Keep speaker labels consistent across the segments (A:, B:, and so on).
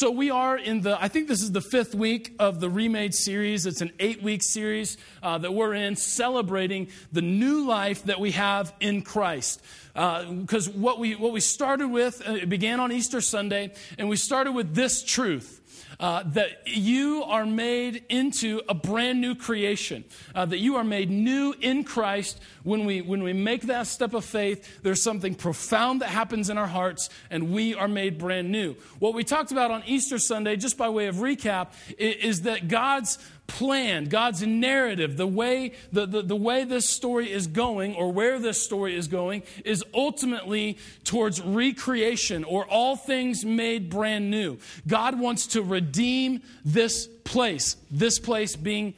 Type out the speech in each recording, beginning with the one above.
A: So we are in the, I think this is the fifth week of the Remade series. It's an eight week series uh, that we're in celebrating the new life that we have in Christ. Because uh, what, we, what we started with, uh, it began on Easter Sunday, and we started with this truth uh, that you are made into a brand new creation, uh, that you are made new in Christ. When we, when we make that step of faith, there's something profound that happens in our hearts, and we are made brand new. What we talked about on Easter Sunday, just by way of recap, is, that God's plan, God's narrative, the way, the, the, the, way this story is going, or where this story is going, is ultimately towards recreation or all things made brand new. God wants to redeem this place, this place being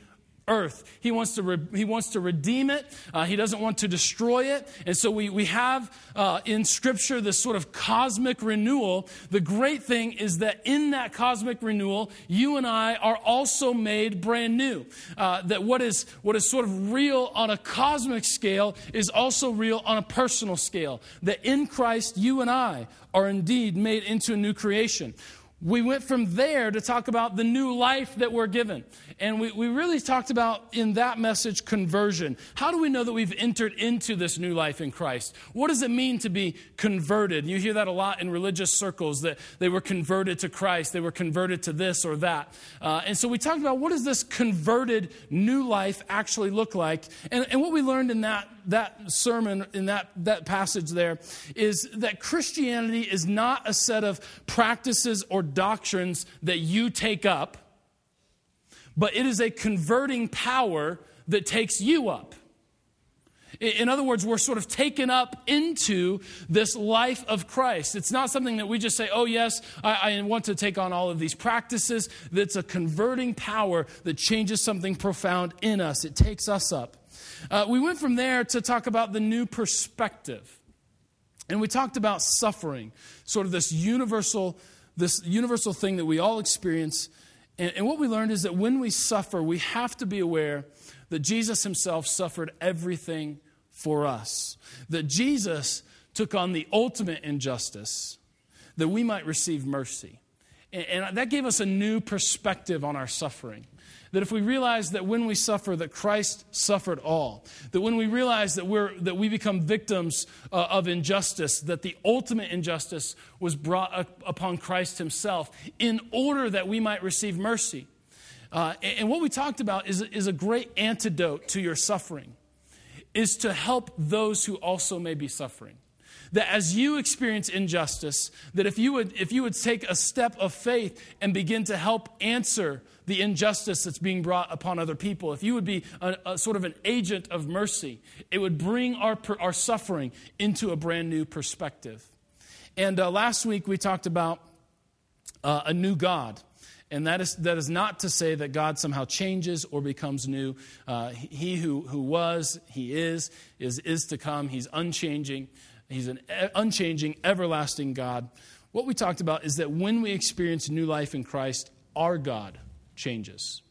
A: earth. He wants to, re- he wants to redeem it. Uh, he doesn't want to destroy it. And so we, we have uh, in Scripture this sort of cosmic renewal. The great thing is that in that cosmic renewal, you and I are also made brand new. Uh, that what is, what is sort of real on a cosmic scale is also real on a personal scale. That in Christ, you and I are indeed made into a new creation we went from there to talk about the new life that we're given. And we, we really talked about in that message conversion. How do we know that we've entered into this new life in Christ? What does it mean to be converted? You hear that a lot in religious circles that they were converted to Christ, they were converted to this or that. Uh, and so we talked about what does this converted new life actually look like? And, and what we learned in that, that sermon, in that, that passage there, is that Christianity is not a set of practices or doctrines that you take up, but it is a converting power that takes you up. In other words, we're sort of taken up into this life of Christ. It's not something that we just say, oh, yes, I, I want to take on all of these practices. That's a converting power that changes something profound in us. It takes us up. Uh, we went from there to talk about the new perspective. And we talked about suffering, sort of this universal this universal thing that we all experience. And, and what we learned is that when we suffer, we have to be aware that Jesus himself suffered everything for us. That Jesus took on the ultimate injustice that we might receive mercy. And, and that gave us a new perspective on our suffering. That if we realize that when we suffer, that Christ suffered all, that when we realize that, we're, that we become victims uh, of injustice, that the ultimate injustice was brought upon Christ himself in order that we might receive mercy. Uh, and what we talked about is, is a great antidote to your suffering, is to help those who also may be suffering that as you experience injustice that if you would if you would take a step of faith and begin to help answer the injustice that's being brought upon other people, if you would be a, a sort of an agent of mercy, it would bring our, our suffering into a brand new perspective. And uh, last week we talked about uh, a new God. And that is, that is not to say that God somehow changes or becomes new. Uh, he who, who was, He is, is, is to come. He's unchanging. He's an unchanging, everlasting God. What we talked about is that when we experience new life in Christ, our God changes.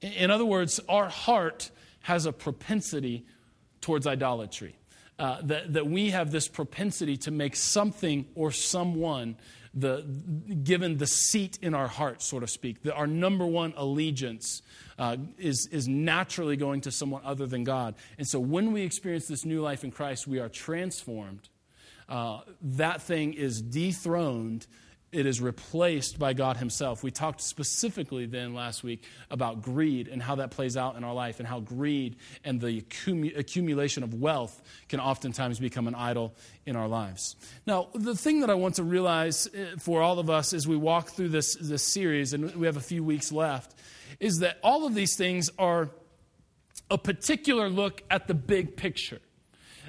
A: In other words, our heart has a propensity towards idolatry. Uh, that, that we have this propensity to make something or someone the, given the seat in our heart, so to speak, that our number one allegiance uh, is, is naturally going to someone other than God. And so when we experience this new life in Christ, we are transformed. Uh, that thing is dethroned it is replaced by God Himself. We talked specifically then last week about greed and how that plays out in our life, and how greed and the accumulation of wealth can oftentimes become an idol in our lives. Now, the thing that I want to realize eh, for all of us as we walk through this, this series, and we have a few weeks left, is that all of these things are a particular look at the big picture.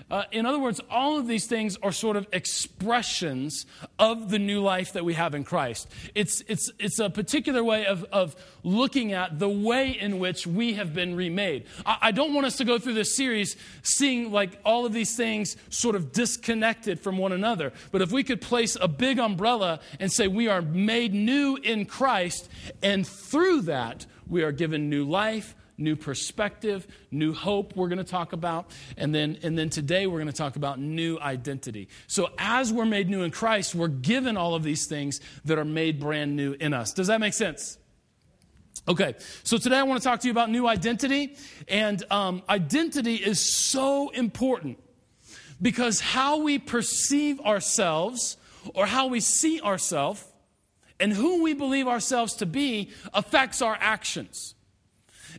A: Uh, in other words, all of these things are sort of expressions of the new life that we have in Christ. It's, it's, it's a particular way of, of looking at the way in which we have been remade. I, I don't want us to go through this series seeing like all of these things sort of disconnected from one another. But if we could place a big umbrella and say we are made new in Christ, and through that, we are given new life, new perspective, new hope we're going to talk about, and then and then today we're going to talk about new identity. So as we're made new in Christ, we're given all of these things that are made brand new in us. Does that make sense? Okay, so today I want to talk to you about new identity, and um, identity is so important because how we perceive ourselves or how we see ourselves and who we believe ourselves to be affects our actions.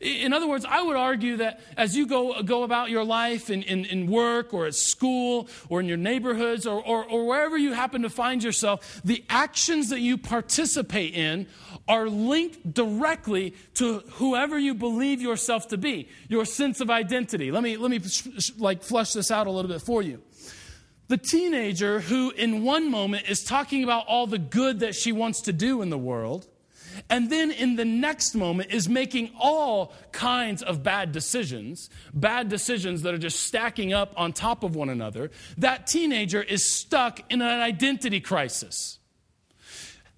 A: In other words, I would argue that as you go, go about your life in, in, in work or at school or in your neighborhoods or, or, or wherever you happen to find yourself, the actions that you participate in are linked directly to whoever you believe yourself to be, your sense of identity. Let me, let me like flush this out a little bit for you. The teenager who, in one moment, is talking about all the good that she wants to do in the world and then in the next moment is making all kinds of bad decisions, bad decisions that are just stacking up on top of one another, that teenager is stuck in an identity crisis.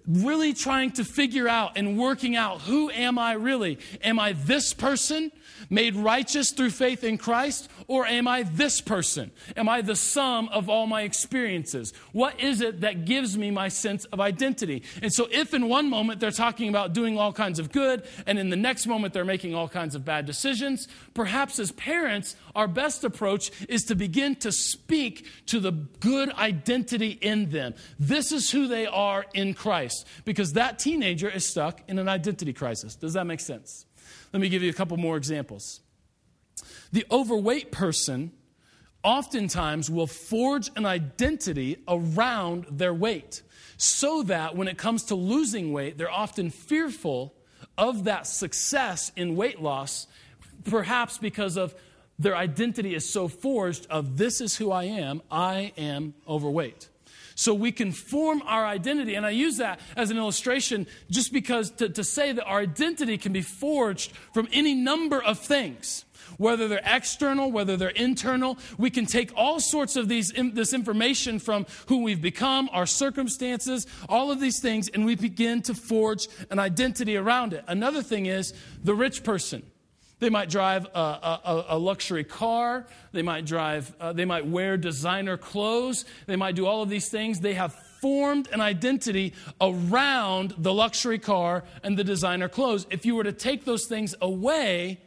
A: Really trying to figure out and working out who am I really? Am I this person? Made righteous through faith in Christ, or am I this person? Am I the sum of all my experiences? What is it that gives me my sense of identity? And so, if in one moment they're talking about doing all kinds of good, and in the next moment they're making all kinds of bad decisions, perhaps as parents, our best approach is to begin to speak to the good identity in them. This is who they are in Christ, because that teenager is stuck in an identity crisis. Does that make sense? Let me give you a couple more examples. The overweight person oftentimes will forge an identity around their weight so that when it comes to losing weight, they're often fearful of that success in weight loss, perhaps because of their identity is so forged of this is who I am, I am overweight so we can form our identity. And I use that as an illustration just because to, to say that our identity can be forged from any number of things whether they're external, whether they're internal. We can take all sorts of these, this information from who we've become, our circumstances, all of these things, and we begin to forge an identity around it. Another thing is the rich person. They might drive a, a, a luxury car. They might drive, uh, they might wear designer clothes. They might do all of these things. They have formed an identity around the luxury car and the designer clothes. If you were to take those things away,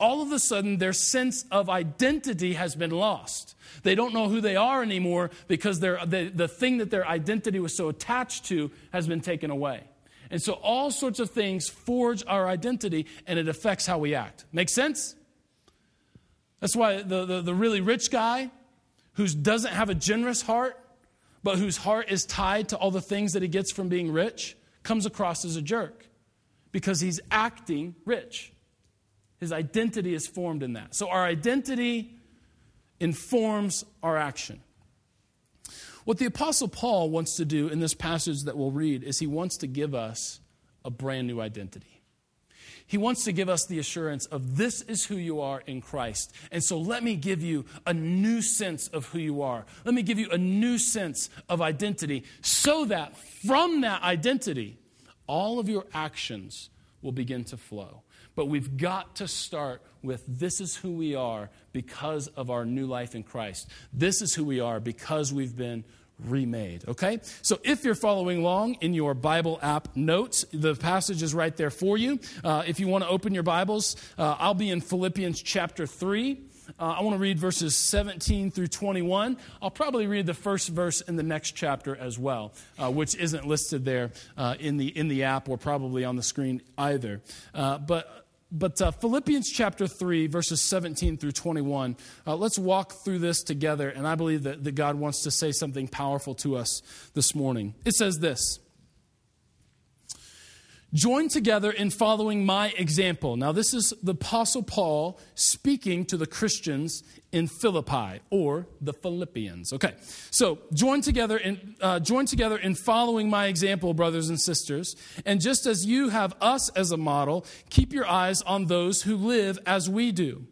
A: all of a sudden their sense of identity has been lost. They don't know who they are anymore because the, the thing that their identity was so attached to has been taken away. And so all sorts of things forge our identity and it affects how we act. Make sense? That's why the, the, the really rich guy who doesn't have a generous heart, but whose heart is tied to all the things that he gets from being rich, comes across as a jerk because he's acting rich. His identity is formed in that. So our identity informs our action. What the Apostle Paul wants to do in this passage that we'll read is he wants to give us a brand new identity. He wants to give us the assurance of this is who you are in Christ. And so let me give you a new sense of who you are. Let me give you a new sense of identity so that from that identity, all of your actions will begin to flow. But we've got to start with this is who we are because of our new life in Christ. This is who we are because we've been remade. Okay? So if you're following along in your Bible app notes, the passage is right there for you. Uh, if you want to open your Bibles, uh, I'll be in Philippians chapter 3. Uh, I want to read verses 17 through 21. I'll probably read the first verse in the next chapter as well, uh, which isn't listed there uh, in, the, in the app or probably on the screen either. Uh, but but uh, Philippians chapter 3, verses 17 through 21, uh, let's walk through this together. And I believe that, that God wants to say something powerful to us this morning. It says this Join together in following my example. Now, this is the Apostle Paul speaking to the Christians in Philippi or the Philippians. Okay, so join together in uh, join together in following my example, brothers and sisters. And just as you have us as a model, keep your eyes on those who live as we do.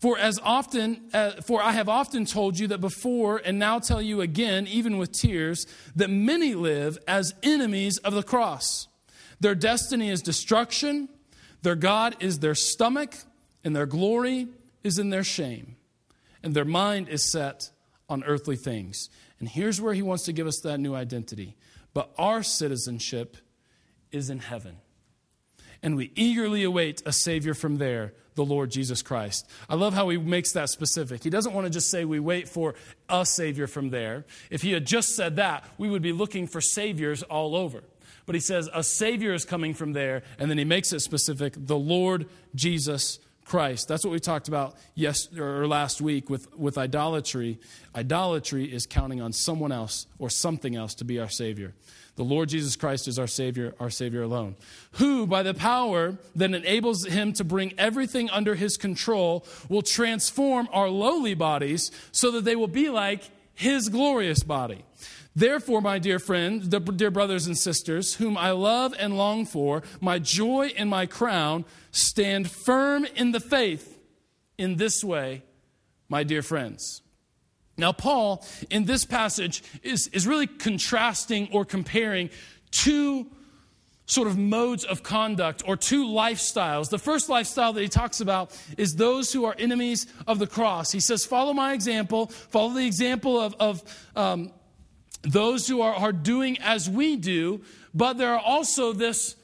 A: For as often, uh, for I have often told you that before, and now tell you again, even with tears, that many live as enemies of the cross. Their destiny is destruction, their God is their stomach, and their glory is in their shame, and their mind is set on earthly things. And here's where he wants to give us that new identity. But our citizenship is in heaven. And we eagerly await a Savior from there, the Lord Jesus Christ. I love how he makes that specific. He doesn't want to just say we wait for a Savior from there. If he had just said that, we would be looking for Saviors all over. But he says a Savior is coming from there, and then he makes it specific the Lord Jesus Christ. That's what we talked about yes or last week with, with idolatry. Idolatry is counting on someone else or something else to be our Savior. The Lord Jesus Christ is our Savior, our Savior alone, who, by the power that enables him to bring everything under his control, will transform our lowly bodies so that they will be like his glorious body. Therefore, my dear friends, the dear brothers and sisters, whom I love and long for, my joy and my crown, stand firm in the faith in this way, my dear friends. Now, Paul, in this passage, is, is really contrasting or comparing two sort of modes of conduct or two lifestyles. The first lifestyle that he talks about is those who are enemies of the cross. He says, Follow my example, follow the example of, of um, those who are, are doing as we do, but there are also this,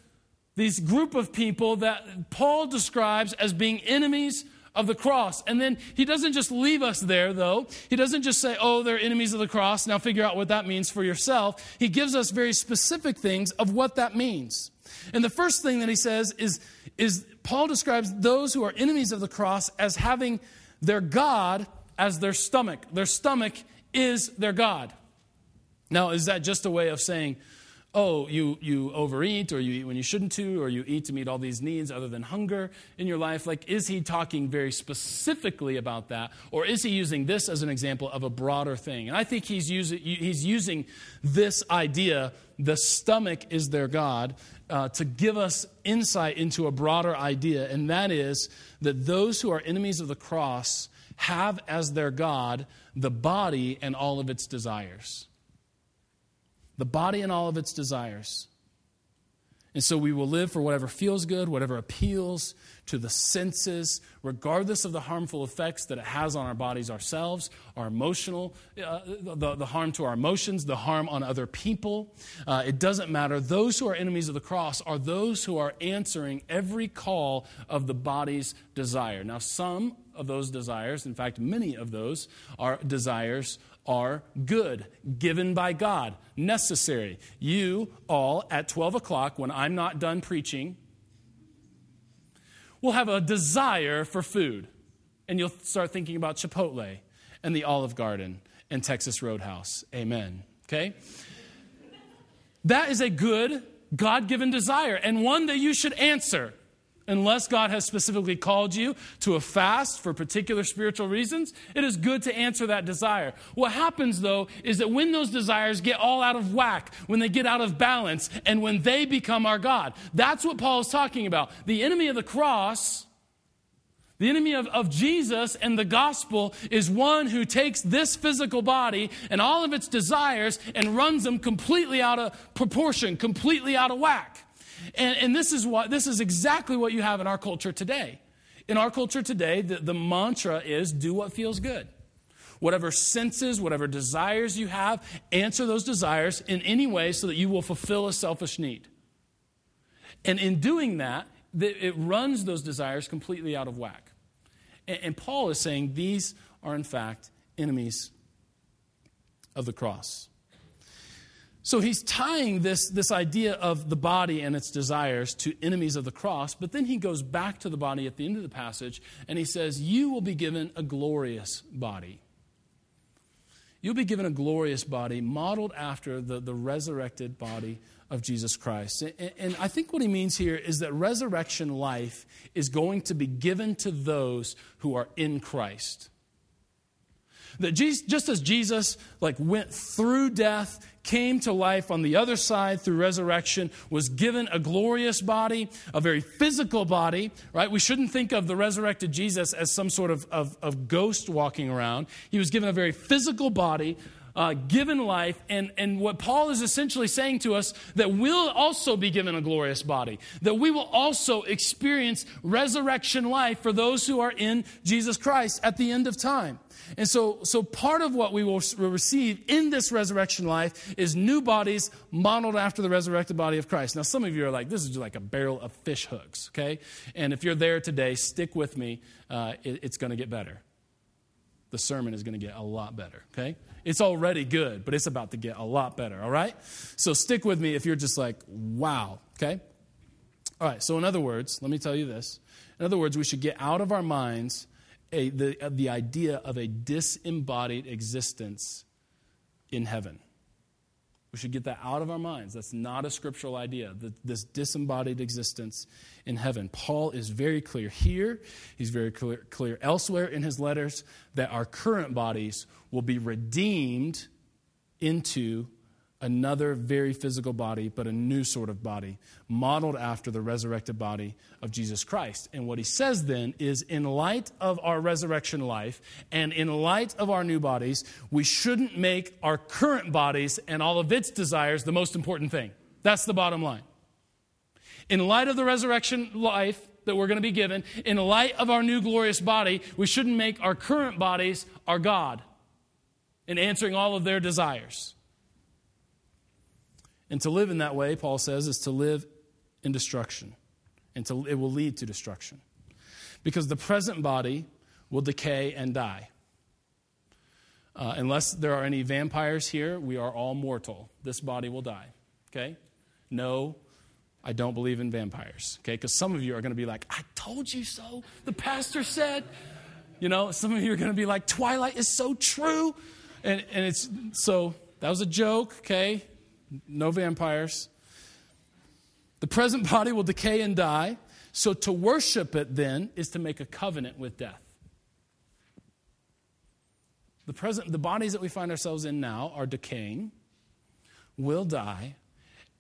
A: this group of people that Paul describes as being enemies of the cross. And then he doesn't just leave us there, though. He doesn't just say, oh, they're enemies of the cross. Now figure out what that means for yourself. He gives us very specific things of what that means. And the first thing that he says is, is Paul describes those who are enemies of the cross as having their God as their stomach. Their stomach is their God. Now, is that just a way of saying, oh, you, you overeat, or you eat when you shouldn't to, or you eat to meet all these needs other than hunger in your life? Like, is he talking very specifically about that, or is he using this as an example of a broader thing? And I think he's using, he's using this idea, the stomach is their God, uh, to give us insight into a broader idea, and that is that those who are enemies of the cross have as their God the body and all of its desires the body and all of its desires. And so we will live for whatever feels good, whatever appeals to the senses, regardless of the harmful effects that it has on our bodies ourselves, our emotional, uh, the, the harm to our emotions, the harm on other people. Uh, it doesn't matter. Those who are enemies of the cross are those who are answering every call of the body's desire. Now, some of those desires, in fact, many of those, are desires are good, given by God, necessary. You all, at 12 o'clock, when I'm not done preaching, will have a desire for food. And you'll start thinking about Chipotle and the Olive Garden and Texas Roadhouse. Amen. Okay? That is a good, God given desire and one that you should answer. Unless God has specifically called you to a fast for particular spiritual reasons, it is good to answer that desire. What happens, though, is that when those desires get all out of whack, when they get out of balance, and when they become our God, that's what Paul is talking about. The enemy of the cross, the enemy of, of Jesus and the gospel, is one who takes this physical body and all of its desires and runs them completely out of proportion, completely out of whack. And, and this, is what, this is exactly what you have in our culture today. In our culture today, the, the mantra is do what feels good. Whatever senses, whatever desires you have, answer those desires in any way so that you will fulfill a selfish need. And in doing that, it runs those desires completely out of whack. And Paul is saying these are, in fact, enemies of the cross. So he's tying this, this idea of the body and its desires to enemies of the cross, but then he goes back to the body at the end of the passage and he says, You will be given a glorious body. You'll be given a glorious body modeled after the, the resurrected body of Jesus Christ. And, and I think what he means here is that resurrection life is going to be given to those who are in Christ. That Jesus, just as Jesus like went through death, came to life on the other side through resurrection, was given a glorious body, a very physical body, right? We shouldn't think of the resurrected Jesus as some sort of, of, of ghost walking around. He was given a very physical body, uh, given life, and, and what Paul is essentially saying to us that we'll also be given a glorious body, that we will also experience resurrection life for those who are in Jesus Christ at the end of time. And so, so part of what we will receive in this resurrection life is new bodies modeled after the resurrected body of Christ. Now, some of you are like, this is just like a barrel of fish hooks, okay? And if you're there today, stick with me. Uh, it, it's going to get better. The sermon is going to get a lot better, okay? It's already good, but it's about to get a lot better, all right? So stick with me if you're just like, wow, okay? All right, so in other words, let me tell you this. In other words, we should get out of our minds a, the, the idea of a disembodied existence in heaven. We should get that out of our minds. That's not a scriptural idea, the, this disembodied existence in heaven. Paul is very clear here, he's very clear, clear elsewhere in his letters that our current bodies will be redeemed into another very physical body, but a new sort of body, modeled after the resurrected body of Jesus Christ. And what he says then is in light of our resurrection life and in light of our new bodies, we shouldn't make our current bodies and all of its desires the most important thing. That's the bottom line. In light of the resurrection life, that we're going to be given, in light of our new glorious body, we shouldn't make our current bodies our God in answering all of their desires. And to live in that way, Paul says, is to live in destruction. And to, it will lead to destruction. Because the present body will decay and die. Uh, unless there are any vampires here, we are all mortal. This body will die. Okay? No, I don't believe in vampires. Okay? Because some of you are going to be like, I told you so. The pastor said. You know, some of you are going to be like, Twilight is so true. And, and it's so that was a joke, okay? No vampires. The present body will decay and die. So to worship it then is to make a covenant with death. The present the bodies that we find ourselves in now are decaying, will die.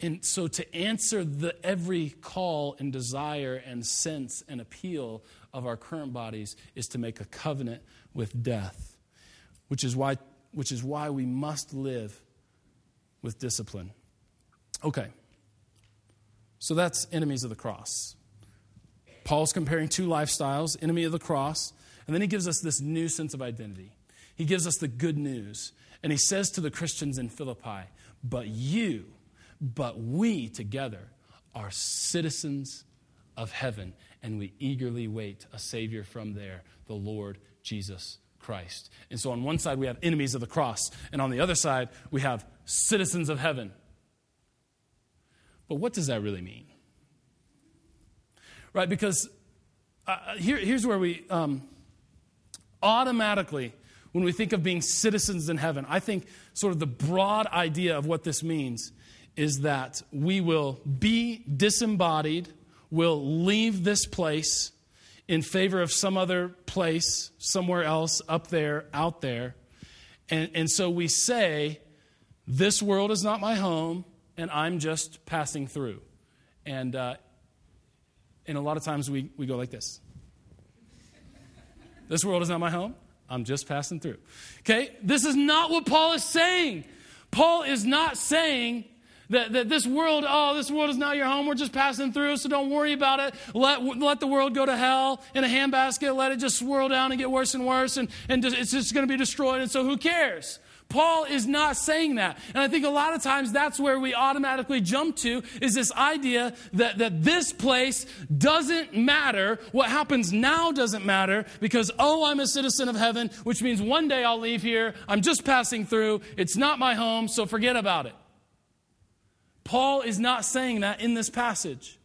A: And so to answer the every call and desire and sense and appeal of our current bodies is to make a covenant with death. Which is why which is why we must live with discipline. Okay. So that's enemies of the cross. Paul's comparing two lifestyles, enemy of the cross, and then he gives us this new sense of identity. He gives us the good news. And he says to the Christians in Philippi, But you, but we together are citizens of heaven, and we eagerly wait a Savior from there, the Lord Jesus Christ. And so on one side, we have enemies of the cross, and on the other side, we have citizens of heaven. But what does that really mean? Right? Because uh, uh, here, here's where we um, automatically, when we think of being citizens in heaven, I think sort of the broad idea of what this means is that we will be disembodied, will leave this place in favor of some other place, somewhere else, up there, out there. And, and so we say, This world is not my home, and I'm just passing through. And, uh, and a lot of times we, we go like this This world is not my home, I'm just passing through. Okay? This is not what Paul is saying. Paul is not saying that, that this world, oh, this world is not your home. We're just passing through, so don't worry about it. Let, let the world go to hell in a handbasket. Let it just swirl down and get worse and worse, and, and it's just going to be destroyed, and so who cares? Paul is not saying that. And I think a lot of times that's where we automatically jump to is this idea that, that this place doesn't matter. What happens now doesn't matter because, oh, I'm a citizen of heaven, which means one day I'll leave here. I'm just passing through. It's not my home, so forget about it. Paul is not saying that in this passage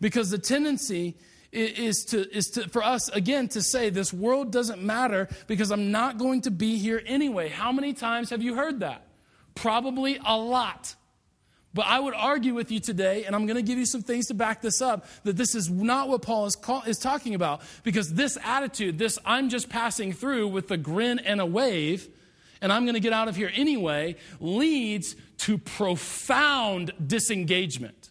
A: because the tendency is to, is to, for us, again, to say this world doesn't matter because I'm not going to be here anyway. How many times have you heard that? Probably a lot. But I would argue with you today, and I'm going to give you some things to back this up, that this is not what Paul is, call, is talking about. Because this attitude, this I'm just passing through with a grin and a wave, and I'm going to get out of here anyway, leads to profound disengagement.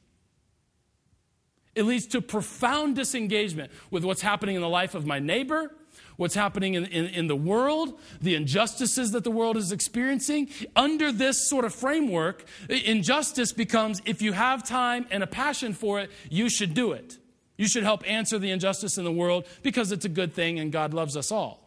A: It leads to profound disengagement with what's happening in the life of my neighbor, what's happening in, in, in, the world, the injustices that the world is experiencing. Under this sort of framework, injustice becomes if you have time and a passion for it, you should do it. You should help answer the injustice in the world because it's a good thing and God loves us all.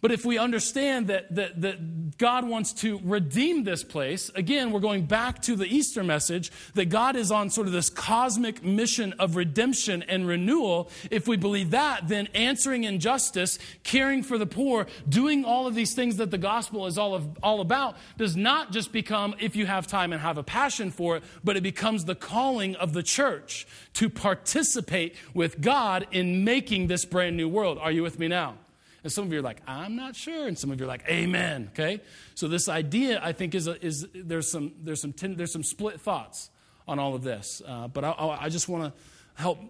A: But if we understand that, that, that God wants to redeem this place, again, we're going back to the Easter message that God is on sort of this cosmic mission of redemption and renewal. If we believe that, then answering injustice, caring for the poor, doing all of these things that the gospel is all, of, all about does not just become, if you have time and have a passion for it, but it becomes the calling of the church to participate with God in making this brand new world. Are you with me now? And some of you are like, I'm not sure. And some of you are like, Amen. Okay? So this idea, I think, is, a, is there's, some, there's, some ten, there's some split thoughts on all of this. Uh, but I, I just want to help,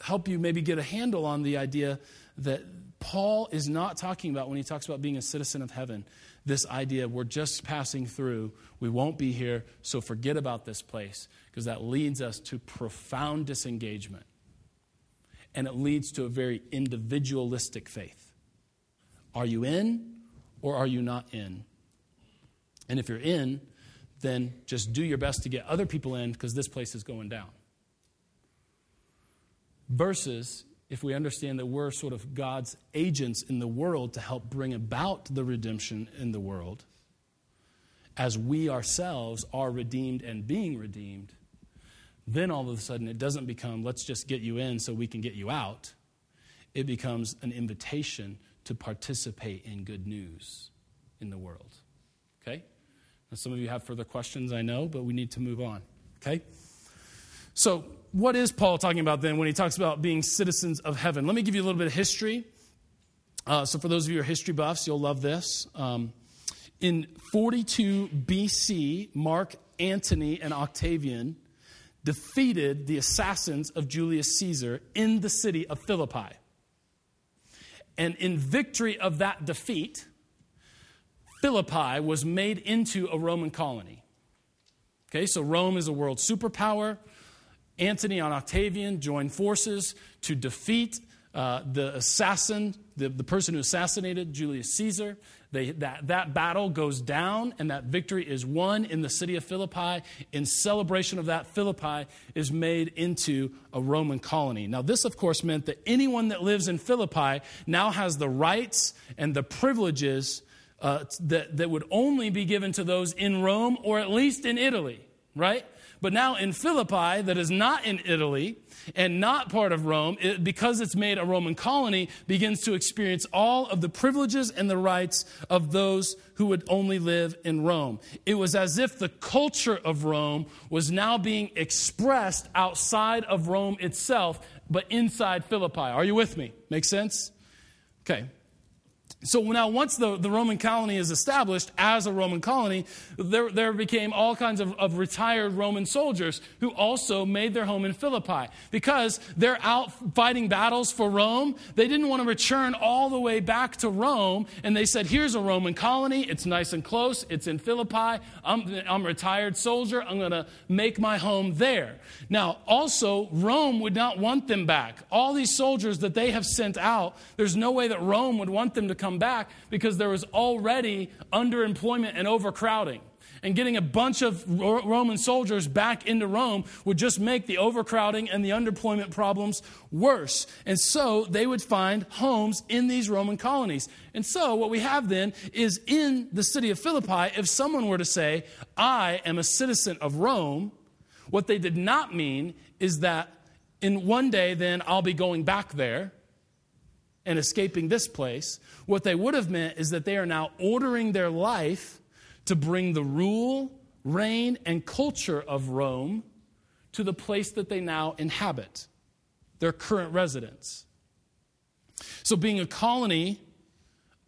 A: help you maybe get a handle on the idea that Paul is not talking about when he talks about being a citizen of heaven. This idea, we're just passing through, we won't be here, so forget about this place, because that leads us to profound disengagement. And it leads to a very individualistic faith. Are you in or are you not in? And if you're in, then just do your best to get other people in because this place is going down. Versus if we understand that we're sort of God's agents in the world to help bring about the redemption in the world, as we ourselves are redeemed and being redeemed, then all of a sudden it doesn't become, let's just get you in so we can get you out. It becomes an invitation to participate in good news in the world. Okay? Now, some of you have further questions, I know, but we need to move on. Okay? So, what is Paul talking about then when he talks about being citizens of heaven? Let me give you a little bit of history. Uh, so, for those of you who are history buffs, you'll love this. Um, in 42 BC, Mark Antony and Octavian defeated the assassins of Julius Caesar in the city of Philippi. And in victory of that defeat, Philippi was made into a Roman colony. Okay, so Rome is a world superpower. Antony and Octavian joined forces to defeat uh, the assassin, the, the person who assassinated Julius Caesar. They, that, that battle goes down and that victory is won in the city of Philippi. In celebration of that, Philippi is made into a Roman colony. Now, this, of course, meant that anyone that lives in Philippi now has the rights and the privileges uh, that, that would only be given to those in Rome or at least in Italy, right? But now in Philippi, that is not in Italy and not part of Rome, it, because it's made a Roman colony, begins to experience all of the privileges and the rights of those who would only live in Rome. It was as if the culture of Rome was now being expressed outside of Rome itself, but inside Philippi. Are you with me? Make sense? Okay. So now, once the, the Roman colony is established as a Roman colony, there, there became all kinds of, of retired Roman soldiers who also made their home in Philippi. Because they're out fighting battles for Rome, they didn't want to return all the way back to Rome. And they said, Here's a Roman colony. It's nice and close. It's in Philippi. I'm, I'm a retired soldier. I'm going to make my home there. Now, also, Rome would not want them back. All these soldiers that they have sent out, there's no way that Rome would want them to come come back because there was already underemployment and overcrowding. And getting a bunch of Roman soldiers back into Rome would just make the overcrowding and the underemployment problems worse. And so they would find homes in these Roman colonies. And so what we have then is in the city of Philippi, if someone were to say, I am a citizen of Rome, what they did not mean is that in one day then I'll be going back there and escaping this place. What they would have meant is that they are now ordering their life to bring the rule, reign, and culture of Rome to the place that they now inhabit, their current residence. So, being a colony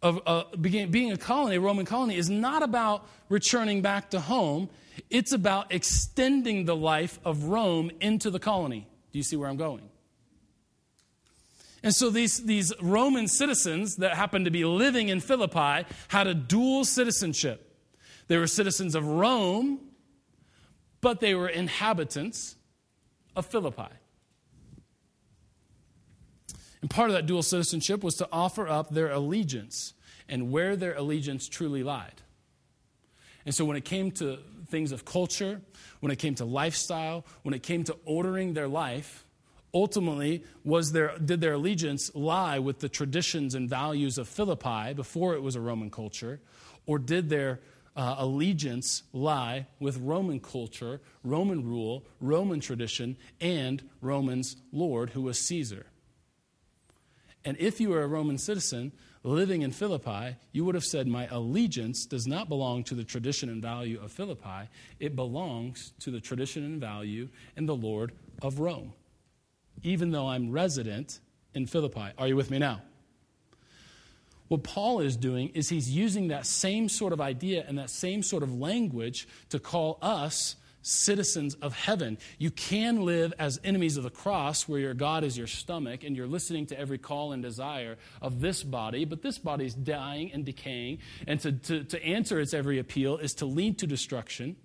A: of uh, being a colony, a Roman colony, is not about returning back to home. It's about extending the life of Rome into the colony. Do you see where I'm going? And so these, these Roman citizens that happened to be living in Philippi had a dual citizenship. They were citizens of Rome, but they were inhabitants of Philippi. And part of that dual citizenship was to offer up their allegiance and where their allegiance truly lied. And so when it came to things of culture, when it came to lifestyle, when it came to ordering their life, ultimately was their, did their allegiance lie with the traditions and values of Philippi before it was a Roman culture, or did their uh, allegiance lie with Roman culture, Roman rule, Roman tradition, and Roman's Lord, who was Caesar? And if you were a Roman citizen living in Philippi, you would have said, My allegiance does not belong to the tradition and value of Philippi, it belongs to the tradition and value and the Lord of Rome, even though I'm resident in Philippi. Are you with me now? What Paul is doing is he's using that same sort of idea and that same sort of language to call us citizens of heaven. You can live as enemies of the cross, where your God is your stomach and you're listening to every call and desire of this body, but this body is dying and decaying. And to, to, to answer its every appeal is to lead to destruction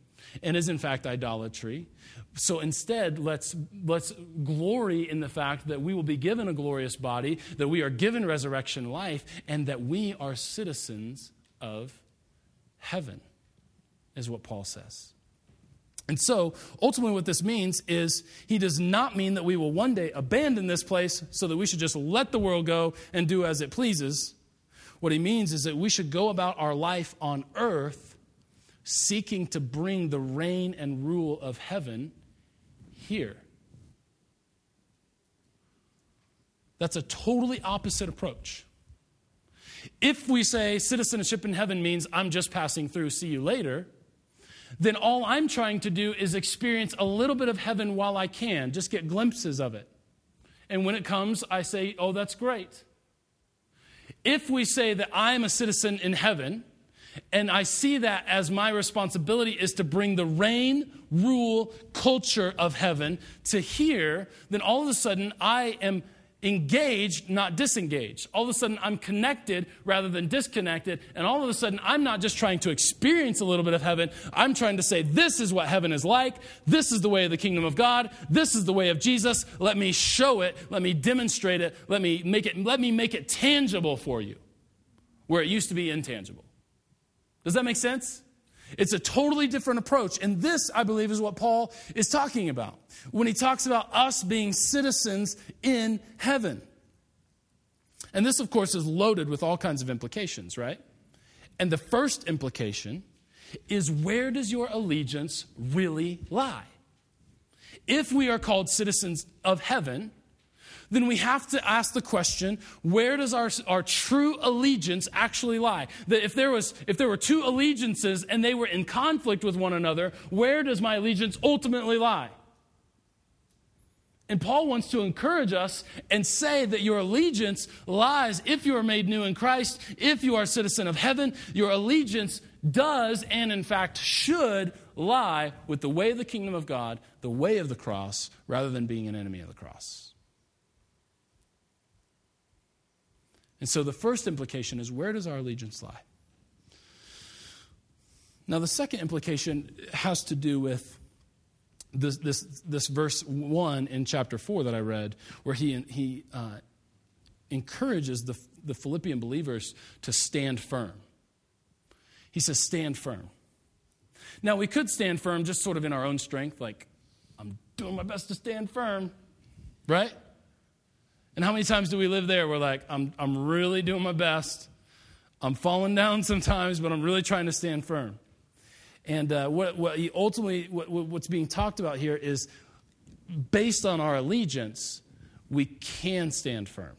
A: and is in fact idolatry. So instead, let's, let's glory in the fact that we will be given a glorious body, that we are given resurrection life, and that we are citizens of heaven, is what Paul says. And so, ultimately, what this means is he does not mean that we will one day abandon this place so that we should just let the world go and do as it pleases. What he means is that we should go about our life on earth seeking to bring the reign and rule of heaven here. That's a totally opposite approach. If we say citizenship in heaven means I'm just passing through, see you later, then all I'm trying to do is experience a little bit of heaven while I can, just get glimpses of it. And when it comes, I say, oh, that's great. If we say that I am a citizen in heaven, and I see that as my responsibility is to bring the reign, rule, culture of heaven to here, then all of a sudden I am engaged, not disengaged. All of a sudden, I'm connected rather than disconnected. And all of a sudden, I'm not just trying to experience a little bit of heaven. I'm trying to say, this is what heaven is like. This is the way of the kingdom of God. This is the way of Jesus. Let me show it. Let me demonstrate it. Let me make it, let me make it tangible for you where it used to be intangible. Does that make sense? It's a totally different approach. And this, I believe, is what Paul is talking about when he talks about us being citizens in heaven. And this, of course, is loaded with all kinds of implications, right? And the first implication is where does your allegiance really lie? If we are called citizens of heaven, then we have to ask the question where does our, our true allegiance actually lie? That if there, was, if there were two allegiances and they were in conflict with one another, where does my allegiance ultimately lie? And Paul wants to encourage us and say that your allegiance lies if you are made new in Christ, if you are a citizen of heaven, your allegiance does and in fact should lie with the way of the kingdom of God, the way of the cross, rather than being an enemy of the cross. And so the first implication is where does our allegiance lie? Now, the second implication has to do with this, this, this verse 1 in chapter 4 that I read, where he, he uh, encourages the, the Philippian believers to stand firm. He says, Stand firm. Now, we could stand firm just sort of in our own strength, like, I'm doing my best to stand firm, right? And how many times do we live there? We're like, I'm, I'm really doing my best. I'm falling down sometimes, but I'm really trying to stand firm. And uh, what, what ultimately, what, what's being talked about here is based on our allegiance, we can stand firm.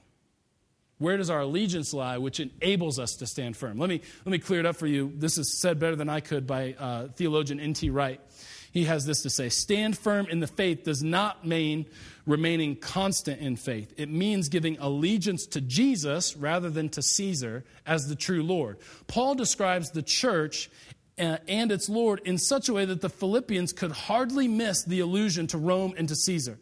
A: Where does our allegiance lie, which enables us to stand firm? Let me, let me clear it up for you. This is said better than I could by uh, theologian N.T. Wright he has this to say Stand firm in the faith does not mean remaining constant in faith. It means giving allegiance to Jesus rather than to Caesar as the true Lord. Paul describes the church uh, and its Lord in such a way that the Philippians could hardly miss the allusion to Rome and to Caesar.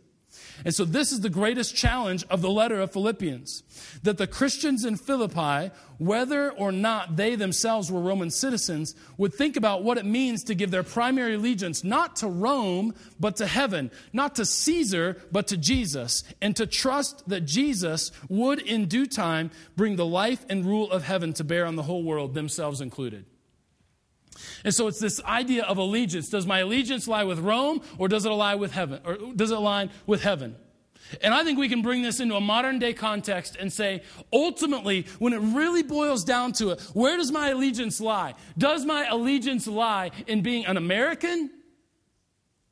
A: And so, this is the greatest challenge of the letter of Philippians that the Christians in Philippi, whether or not they themselves were Roman citizens, would think about what it means to give their primary allegiance not to Rome, but to heaven, not to Caesar, but to Jesus, and to trust that Jesus would in due time bring the life and rule of heaven to bear on the whole world, themselves included. And so it's this idea of allegiance. Does my allegiance lie with Rome or does it lie with heaven? Or does it align with heaven? And I think we can bring this into a modern day context and say, ultimately, when it really boils down to it, where does my allegiance lie? Does my allegiance lie in being an American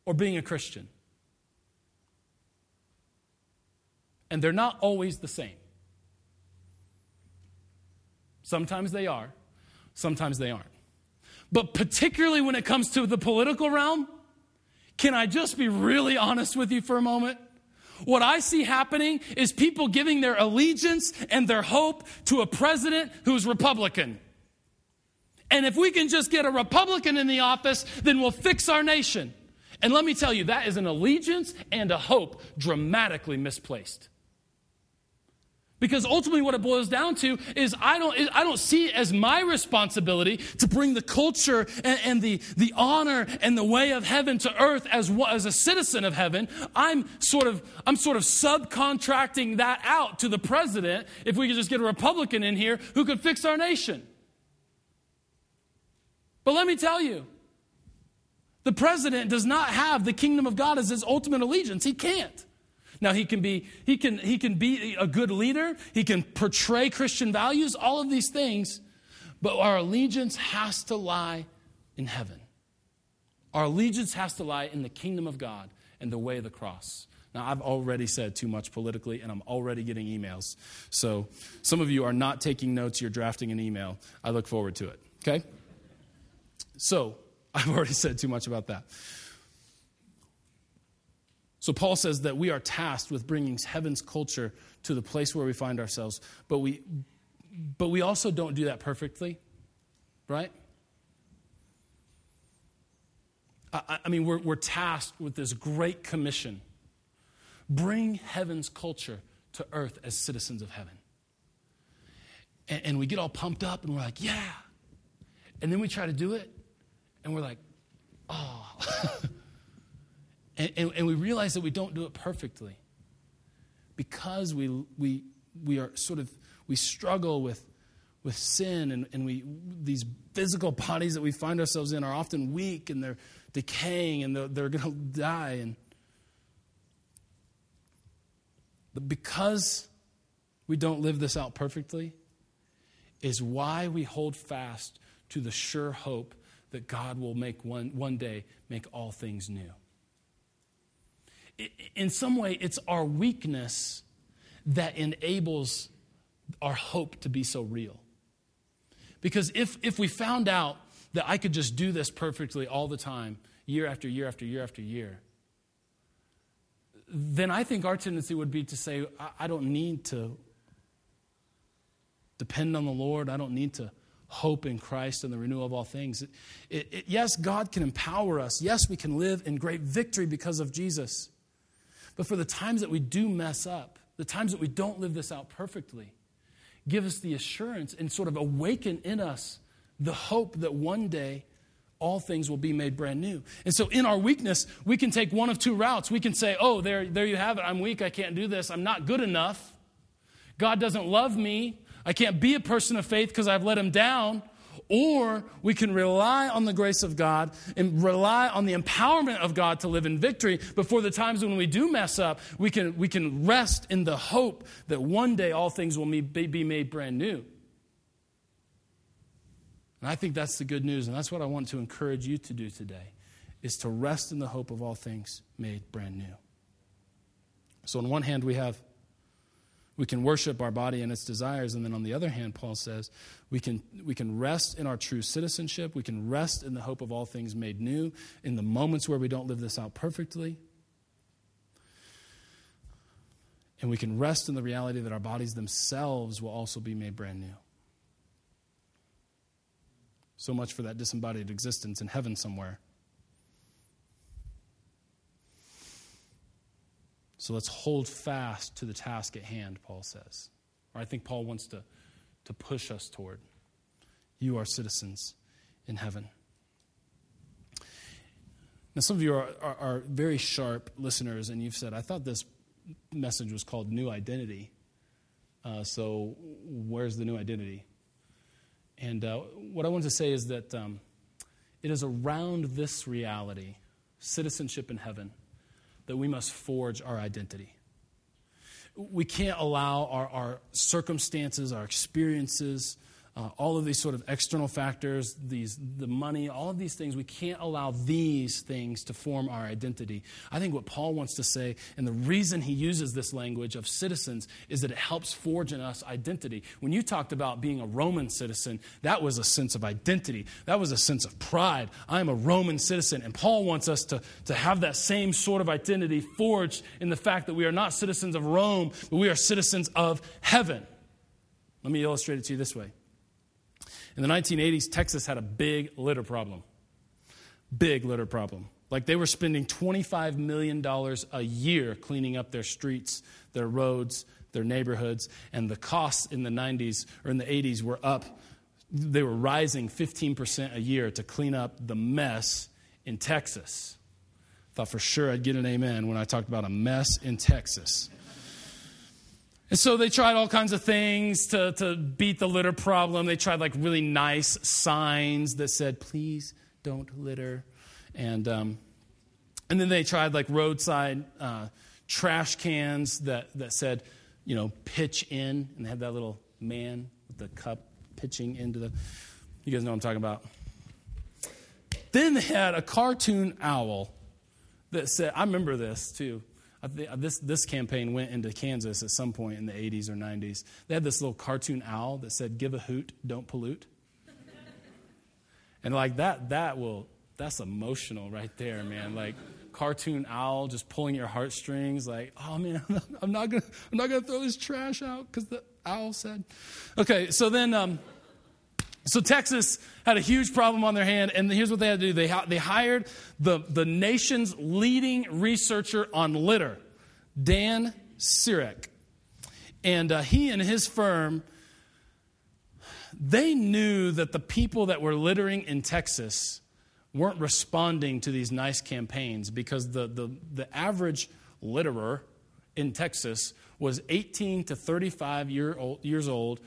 A: or being a Christian? And they're not always the same. Sometimes they are, sometimes they aren't. But particularly when it comes to the political realm, can I just be really honest with you for a moment? What I see happening is people giving their allegiance and their hope to a president who's Republican. And if we can just get a Republican in the office, then we'll fix our nation. And let me tell you, that is an allegiance and a hope dramatically misplaced. Because ultimately, what it boils down to is I don't, I don't see it as my responsibility to bring the culture and, and, the, the honor and the way of heaven to earth as, as a citizen of heaven. I'm sort of, I'm sort of subcontracting that out to the president if we could just get a Republican in here who could fix our nation. But let me tell you, the president does not have the kingdom of God as his ultimate allegiance. He can't. Now he can be he can he can be a good leader, he can portray Christian values, all of these things, but our allegiance has to lie in heaven. Our allegiance has to lie in the kingdom of God and the way of the cross. Now, I've already said too much politically, and I'm already getting emails. So, some of you are not taking notes, you're drafting an email. I look forward to it, okay? So, I've already said too much about that. So Paul says that we are tasked with bringing heaven's culture to the place where we find ourselves, but we but we also don't do that perfectly, right? I, I mean, we're, we're tasked with this great commission bring heaven's culture to earth as citizens of heaven. And, and we get all pumped up and we're like, yeah. And then we try to do it and we're like, oh. And, and, and, we realize that we don't do it perfectly because we, we, we are sort of, we struggle with, with sin and, and we, these physical bodies that we find ourselves in are often weak and they're decaying and they're, they're going to die. And, but because we don't live this out perfectly is why we hold fast to the sure hope that God will make one, one day make all things new in some way, it's our weakness that enables our hope to be so real. Because if, if we found out that I could just do this perfectly all the time, year after year after year after year, then I think our tendency would be to say, I, don't need to depend on the Lord. I don't need to hope in Christ and the renewal of all things. It, it, yes, God can empower us. Yes, we can live in great victory because of Jesus. But for the times that we do mess up, the times that we don't live this out perfectly, give us the assurance and sort of awaken in us the hope that one day all things will be made brand new. And so in our weakness, we can take one of two routes. We can say, oh, there, there you have it. I'm weak. I can't do this. I'm not good enough. God doesn't love me. I can't be a person of faith because I've let him down. Or we can rely on the grace of God and rely on the empowerment of God to live in victory. Before the times when we do mess up, we can, we can rest in the hope that one day all things will be made brand new. And I think that's the good news, and that's what I want to encourage you to do today, is to rest in the hope of all things made brand new. So on one hand, we have we can worship our body and its desires. And then on the other hand, Paul says, we can, we can rest in our true citizenship. We can rest in the hope of all things made new in the moments where we don't live this out perfectly. And we can rest in the reality that our bodies themselves will also be made brand new. So much for that disembodied existence in heaven somewhere. So let's hold fast to the task at hand, Paul says. Or I think Paul wants to, to push us toward. You are citizens in heaven. Now, some of you are, are, are very sharp listeners, and you've said, I thought this message was called New Identity. Uh, so, where's the new identity? And uh, what I want to say is that um, it is around this reality, citizenship in heaven, that we must forge our identity. We can't allow our, our circumstances, our experiences, uh, all of these sort of external factors, these, the money, all of these things, we can't allow these things to form our identity. I think what Paul wants to say, and the reason he uses this language of citizens, is that it helps forge in us identity. When you talked about being a Roman citizen, that was a sense of identity, that was a sense of pride. I'm a Roman citizen. And Paul wants us to, to have that same sort of identity forged in the fact that we are not citizens of Rome, but we are citizens of heaven. Let me illustrate it to you this way. In the 1980s, Texas had a big litter problem. Big litter problem. Like they were spending $25 million a year cleaning up their streets, their roads, their neighborhoods, and the costs in the 90s or in the 80s were up. They were rising 15% a year to clean up the mess in Texas. Thought for sure I'd get an amen when I talked about a mess in Texas. And so they tried all kinds of things to, to beat the litter problem. They tried like really nice signs that said, please don't litter. And, um, and then they tried like roadside uh, trash cans that, that said, you know, pitch in. And they had that little man with the cup pitching into the. You guys know what I'm talking about. Then they had a cartoon owl that said, I remember this too this, this campaign went into Kansas at some point in the 80s or 90s. They had this little cartoon owl that said, Give a hoot, don't pollute. and like that, that will, that's emotional right there, man. Like, cartoon owl just pulling your heartstrings like oh man i'm not gonna i'm not gonna throw this trash out because the owl said okay so then um, so Texas had a huge problem on their hand, and here's what they had to do. They, they hired the, the nation's leading researcher on litter, Dan Syrek. And uh, he and his firm, they knew that the people that were littering in Texas weren't responding to these nice campaigns because the, the, the average litterer in Texas was 18 to 35 year old, years old,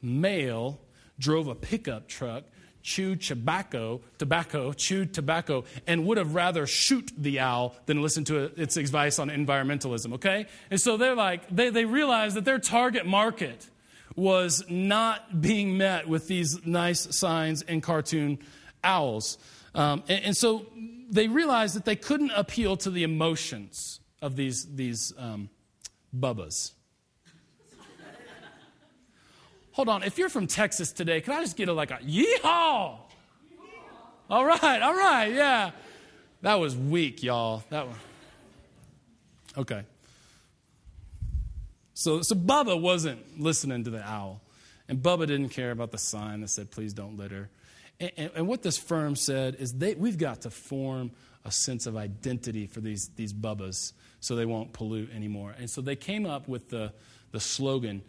A: male, drove a pickup truck, chewed tobacco, tobacco, chewed tobacco, and would have rather shoot the owl than listen to its advice on environmentalism, okay? And so they're like, they, they realize that their target market was not being met with these nice signs and cartoon owls. Um, and, and, so they realized that they couldn't appeal to the emotions of these, these um, bubbas. Hold on, if you're from Texas today, can I just get a like a yeehaw? All right, all right, yeah. That was weak, y'all. That one. Okay. So, so Bubba wasn't listening to the owl. And Bubba didn't care about the sign that said, please don't litter. And, and, and what this firm said is they, we've got to form a sense of identity for these, these Bubbas so they won't pollute anymore. And so they came up with the, the slogan,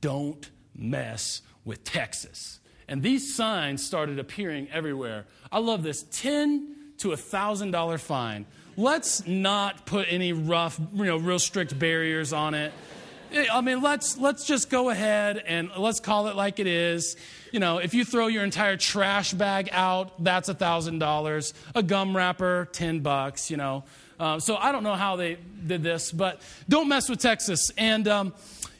A: don't mess with Texas. And these signs started appearing everywhere. I love this 10 to a $1,000 fine. Let's not put any rough, you know, real strict barriers on it. I mean, let's, let's just go ahead and let's call it like it is. You know, if you throw your entire trash bag out, that's a $1,000. A gum wrapper, 10 bucks, you know. Uh, so I don't know how they did this, but don't mess with Texas. And, um,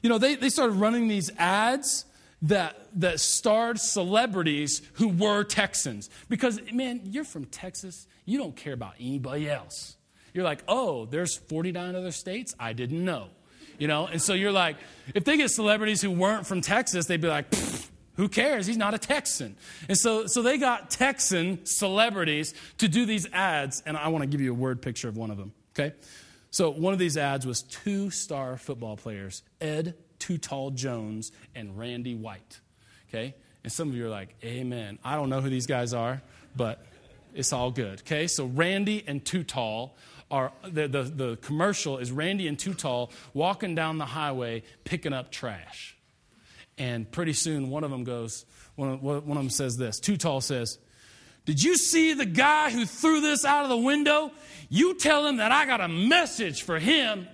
A: you know, they, they started running these ads that, that starred celebrities who were Texans. Because, man, you're from Texas, you don't care about anybody else. You're like, oh, there's 49 other states? I didn't know. You know, and so you're like, if they get celebrities who weren't from Texas, they'd be like, who cares? He's not a Texan. And so, so they got Texan celebrities to do these ads, and I want to give you a word picture of one of them, okay? So one of these ads was two star football players, Ed Too Tall Jones and Randy White. Okay? And some of you are like, Amen. I don't know who these guys are, but it's all good. Okay? So Randy and Too Tall are the, the, the commercial is Randy and Too Tall walking down the highway picking up trash. And pretty soon, one of them goes, one of, one of them says this. Too Tall says, Did you see the guy who threw this out of the window? You tell him that I got a message for him.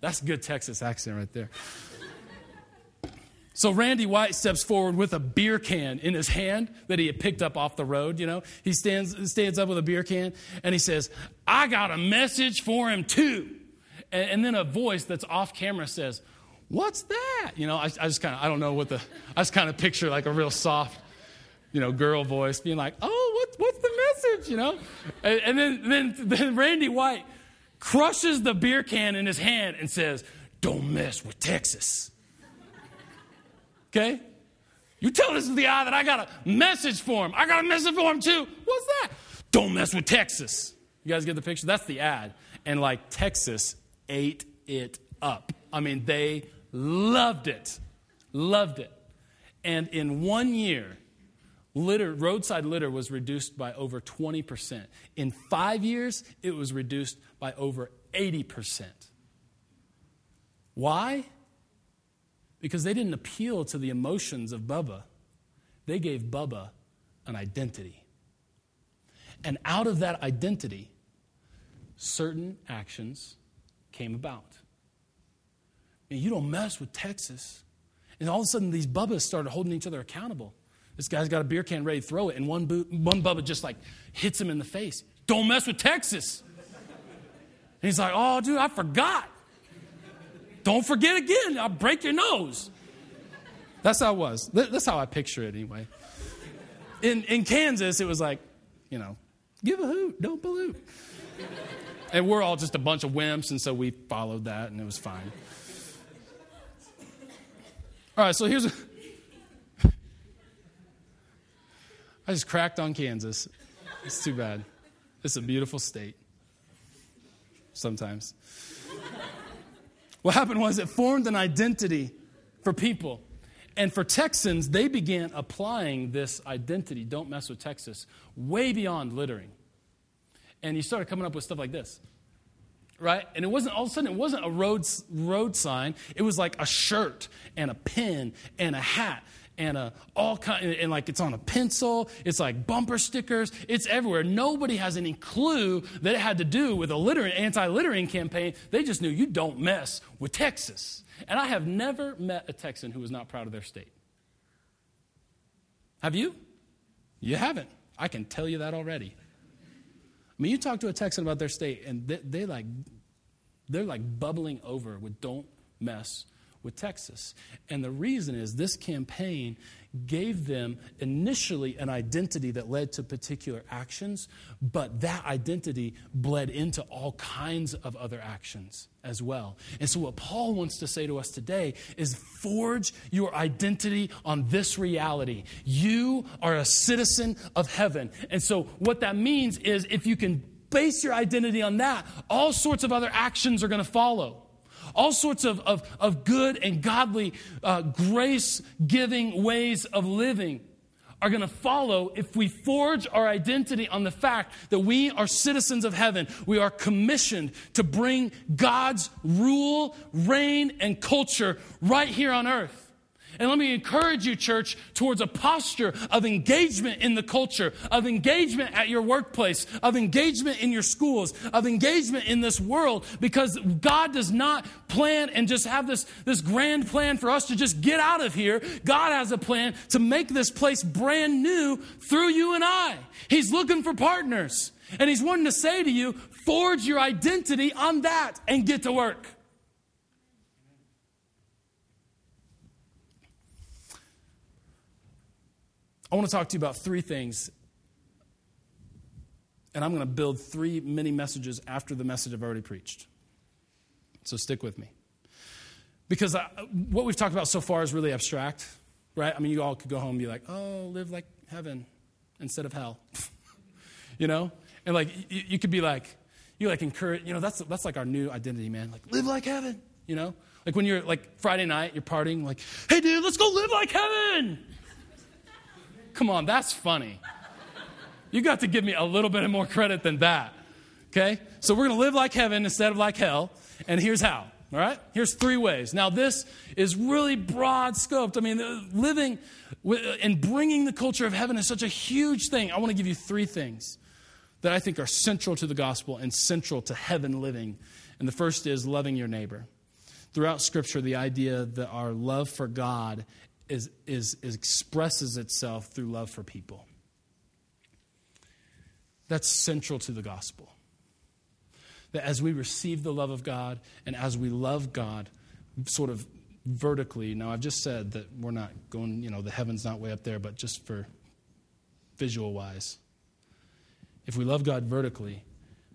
A: That's good Texas accent right there. So Randy White steps forward with a beer can in his hand that he had picked up off the road, you know. He stands, stands up with a beer can and he says, I got a message for him too. And, and then a voice that's off camera says, What's that? You know, I, I just kind of, I don't know what the, I just kind of picture like a real soft, you know, girl voice being like, Oh, what, what's the message? You know? And, and then, then, then Randy White crushes the beer can in his hand and says, Don't mess with Texas. Okay? You tell this guy that I got a message for him. I got a message for him too. What's that? Don't mess with Texas. You guys get the picture? That's the ad. And like Texas ate it up. I mean, they loved it. Loved it. And in one year, litter, roadside litter was reduced by over 20%. In five years, it was reduced by over 80%. Why? because they didn't appeal to the emotions of Bubba. They gave Bubba an identity. And out of that identity, certain actions came about. You don't mess with Texas. And all of a sudden, these Bubbas started holding each other accountable. This guy's got a beer can ready to throw it, and one, bo- one Bubba just like hits him in the face. Don't mess with Texas. And he's like, oh, dude, I forgot. Don't forget again, I'll break your nose. That's how it was. That's how I picture it anyway. In, in Kansas, it was like, you know, give a hoot, don't pollute. And we're all just a bunch of wimps, and so we followed that, and it was fine. All right, so here's a. I just cracked on Kansas. It's too bad. It's a beautiful state. Sometimes. What happened was it formed an identity for people. And for Texans, they began applying this identity, don't mess with Texas, way beyond littering. And you started coming up with stuff like this. Right? And it wasn't all of a sudden it wasn't a road road sign. It was like a shirt and a pin and a hat and a, all kind, and, like it's on a pencil. It's like bumper stickers. It's everywhere. Nobody has any clue that it had to do with a littering, anti-littering campaign. They just knew you don't mess with Texas. And I have never met a Texan who was not proud of their state. Have you? You haven't. I can tell you that already. I mean, you talk to a Texan about their state, and they, they like, they're like bubbling over with "Don't mess with Texas. And the reason is this campaign gave them initially an identity that led to particular actions, but that identity bled into all kinds of other actions as well. And so, what Paul wants to say to us today is forge your identity on this reality. You are a citizen of heaven. And so, what that means is if you can base your identity on that, all sorts of other actions are going to follow all sorts of, of, of good and godly, uh, grace giving ways of living are going to follow if we forge our identity on the fact that we are citizens of heaven. We are commissioned to bring God's rule, reign, and culture right here on earth. And let me encourage you, church, towards a posture of engagement in the culture, of engagement at your workplace, of engagement in your schools, of engagement in this world, because God does not plan and just have this, this grand plan for us to just get out of here. God has a plan to make this place brand new through you and I. He's looking for partners. And He's wanting to say to you, forge your identity on that and get to work. I want to talk to you about three things. And I'm going to build three mini messages after the message I've already preached. So stick with me. Because I, what we've talked about so far is really abstract, right? I mean, you all could go home and be like, oh, live like heaven instead of hell. you know? And like, you, you, could be like, you like encourage, you know, that's, that's like our new identity, man. Like, live like heaven, you know? Like when you're like Friday night, you're partying, like, hey, dude, let's go live like heaven. Come on, that's funny. You got to give me a little bit more credit than that. Okay? So we're going to live like heaven instead of like hell. And here's how. All right? Here's three ways. Now, this is really broad scoped. I mean, uh, living uh, and bringing the culture of heaven is such a huge thing. I want to give you three things that I think are central to the gospel and central to heaven living. And the first is loving your neighbor. Throughout Scripture, the idea that our love for God is, is, is expresses itself through love for people. That's central to the gospel. That as we receive the love of God and as we love God, sort of vertically, now I've just said that we're not going, you know, the heaven's not way up there, but just for visual wise. If we love God vertically,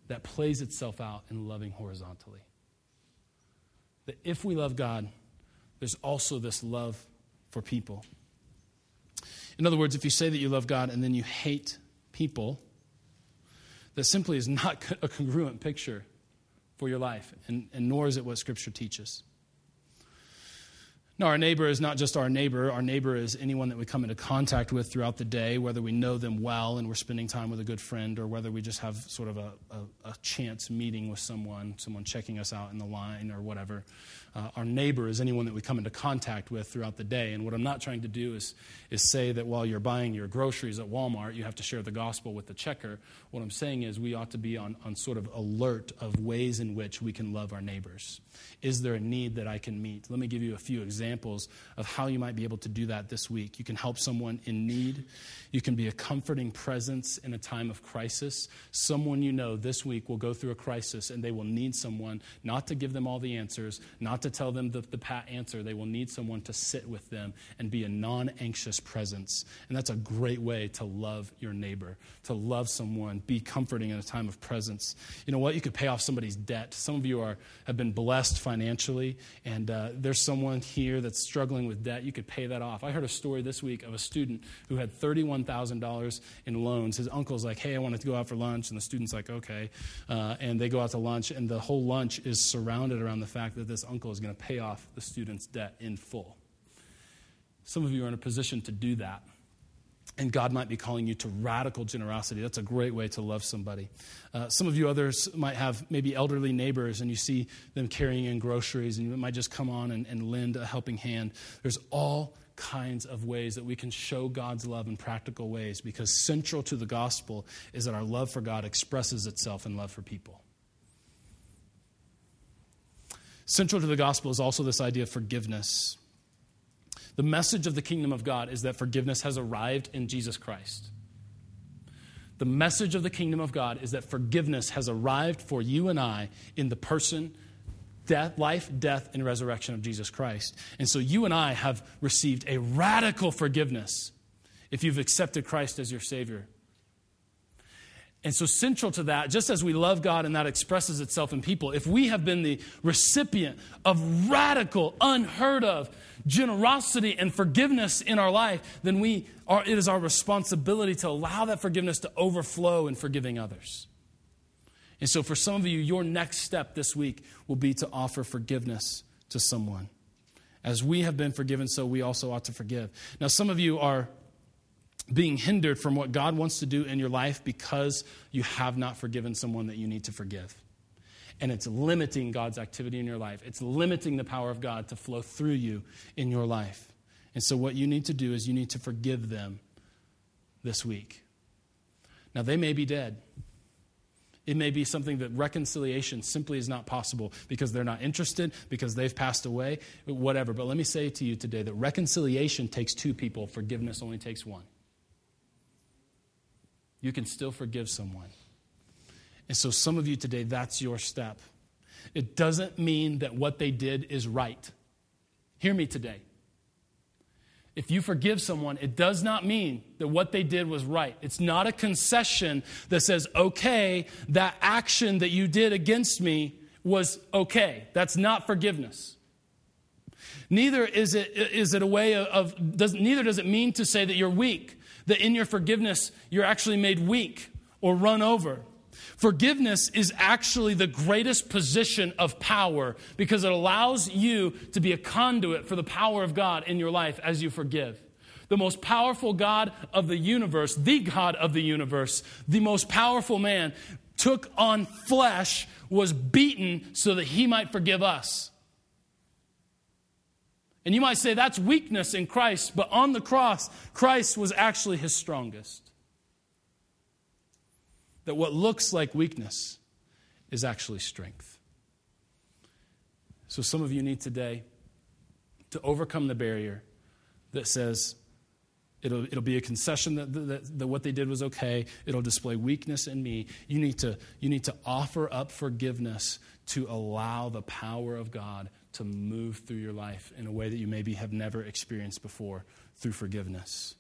A: that plays itself out in loving horizontally. That if we love God, there's also this love for people. In other words, if you say that you love God and then you hate people, that simply is not a congruent picture for your life, and, and nor is it what Scripture teaches. Now, our neighbor is not just our neighbor. Our neighbor is anyone that we come into contact with throughout the day, whether we know them well and we're spending time with a good friend, or whether we just have sort of a, a, a chance meeting with someone, someone checking us out in the line or whatever. Uh, our neighbor is anyone that we come into contact with throughout the day. And what I'm not trying to do is, is say that while you're buying your groceries at Walmart, you have to share the gospel with the checker. What I'm saying is we ought to be on, on sort of alert of ways in which we can love our neighbors. Is there a need that I can meet? Let me give you a few examples of how you might be able to do that this week. You can help someone in need. You can be a comforting presence in a time of crisis. Someone you know this week will go through a crisis and they will need someone not to give them all the answers, not to tell them the, the pat answer. They will need someone to sit with them and be a non anxious presence. And that's a great way to love your neighbor, to love someone, be comforting in a time of presence. You know what? You could pay off somebody's debt. Some of you are, have been blessed financially, and uh, there's someone here that's struggling with debt. You could pay that off. I heard a story this week of a student who had $31,000 in loans. His uncle's like, hey, I want to go out for lunch. And the student's like, okay. Uh, and they go out to lunch, and the whole lunch is surrounded around the fact that this uncle is going to pay off the student's debt in full. Some of you are in a position to do that. And God might be calling you to radical generosity. That's a great way to love somebody. Uh, some of you others might have maybe elderly neighbors and you see them carrying in groceries and you might just come on and, and lend a helping hand. There's all kinds of ways that we can show God's love in practical ways because central to the gospel is that our love for God expresses itself in love for people. Central to the gospel is also this idea of forgiveness. The message of the kingdom of God is that forgiveness has arrived in Jesus Christ. The message of the kingdom of God is that forgiveness has arrived for you and I in the person, death, life, death, and resurrection of Jesus Christ. And so you and I have received a radical forgiveness if you've accepted Christ as your Savior. And so, central to that, just as we love God and that expresses itself in people, if we have been the recipient of radical, unheard of generosity and forgiveness in our life, then we are, it is our responsibility to allow that forgiveness to overflow in forgiving others. And so, for some of you, your next step this week will be to offer forgiveness to someone. As we have been forgiven, so we also ought to forgive. Now, some of you are being hindered from what God wants to do in your life because you have not forgiven someone that you need to forgive. And it's limiting God's activity in your life. It's limiting the power of God to flow through you in your life. And so, what you need to do is you need to forgive them this week. Now, they may be dead. It may be something that reconciliation simply is not possible because they're not interested, because they've passed away, whatever. But let me say to you today that reconciliation takes two people, forgiveness only takes one you can still forgive someone. And so, some of you today, that's your step. It doesn't mean that what they did is right. Hear me today. If you forgive someone, it does not mean that what they did was right. It's not a concession that says, okay, that action that you did against me was okay. That's not forgiveness. Neither is it, is it a way of, does, neither does it mean to say that you're weak that in your forgiveness, you're actually made weak or run over. Forgiveness is actually the greatest position of power because it allows you to be a conduit for the power of God in your life as you forgive. The most powerful God of the universe, the God of the universe, the most powerful man, took on flesh, was beaten so that he might forgive us. And you might say that's weakness in Christ, but on the cross, Christ was actually his strongest. That what looks like weakness is actually strength. So, some of you need today to overcome the barrier that says, It'll, it'll be a concession that, that, that what they did was okay. It'll display weakness in me. You need, to, you need to offer up forgiveness to allow the power of God to move through your life in a way that you maybe have never experienced before through forgiveness.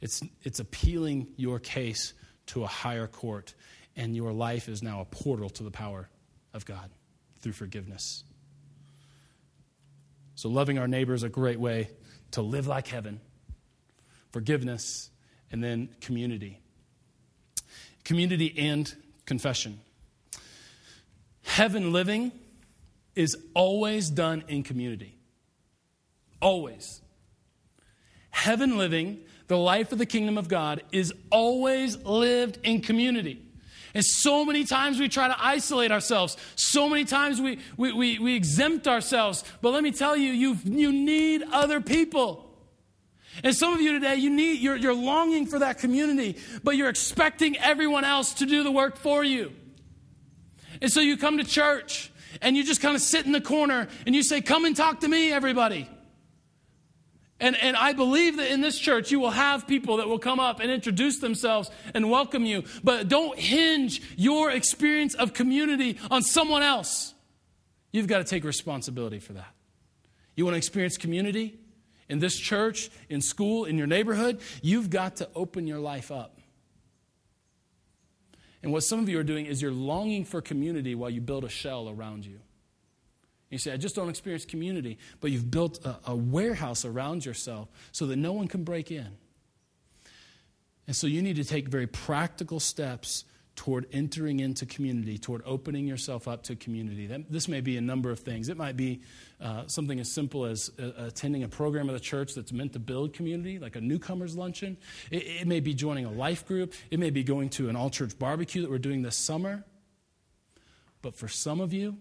A: It's, it's appealing your case to a higher court, and your life is now a portal to the power of God through forgiveness. So, loving our neighbor is a great way to live like heaven forgiveness, and then community. Community and confession. Heaven living is always done in community. Always. Heaven living, the life of the kingdom of God, is always lived in community. And so many times we try to isolate ourselves. So many times we, we, we, we exempt ourselves. But let me tell you, you, you need other people. And some of you today, you need, you're, you're longing for that community, but you're expecting everyone else to do the work for you. And so you come to church and you just kind of sit in the corner and you say, Come and talk to me, everybody. And, and I believe that in this church, you will have people that will come up and introduce themselves and welcome you. But don't hinge your experience of community on someone else. You've got to take responsibility for that. You want to experience community? in this church, in school, in your neighborhood, you've got to open your life up. And what some of you are doing is you're longing for community while you build a shell around you. You say, I just don't experience community, but you've built a, a warehouse around yourself so that no one can break in. And so you need to take very practical steps toward entering into community, toward opening yourself up to community. That, this may be a number of things. It might be uh, something as simple as uh, attending a program of the church that's meant to build community, like a newcomers luncheon. It, it may be joining a life group. It may be going to an all church barbecue that we're doing this summer. But for some of you,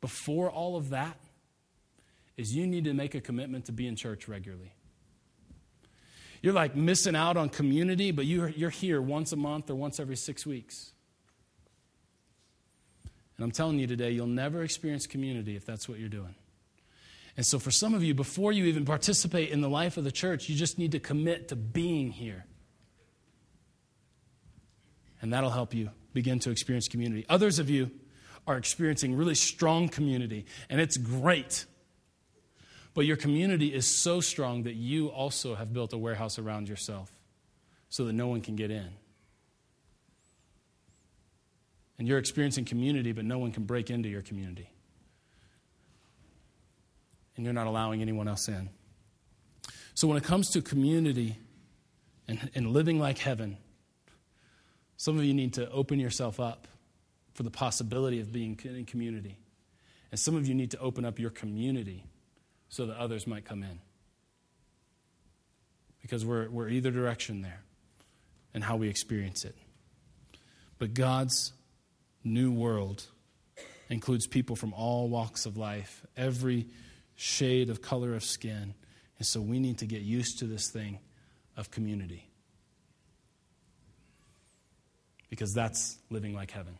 A: before all of that, is you need to make a commitment to be in church regularly. You're like missing out on community, but you're, you're here once a month or once every six weeks. And I'm telling you today, you'll never experience community if that's what you're doing. And so, for some of you, before you even participate in the life of the church, you just need to commit to being here. And that'll help you begin to experience community. Others of you are experiencing really strong community, and it's great. But your community is so strong that you also have built a warehouse around yourself so that no one can get in. And you're experiencing community, but no one can break into your community. And you're not allowing anyone else in. So, when it comes to community and, and living like heaven, some of you need to open yourself up for the possibility of being in community. And some of you need to open up your community so that others might come in. Because we're, we're either direction there and how we experience it. But God's new world includes people from all walks of life, every shade of color of skin. And so we need to get used to this thing of community. Because that's living like heaven.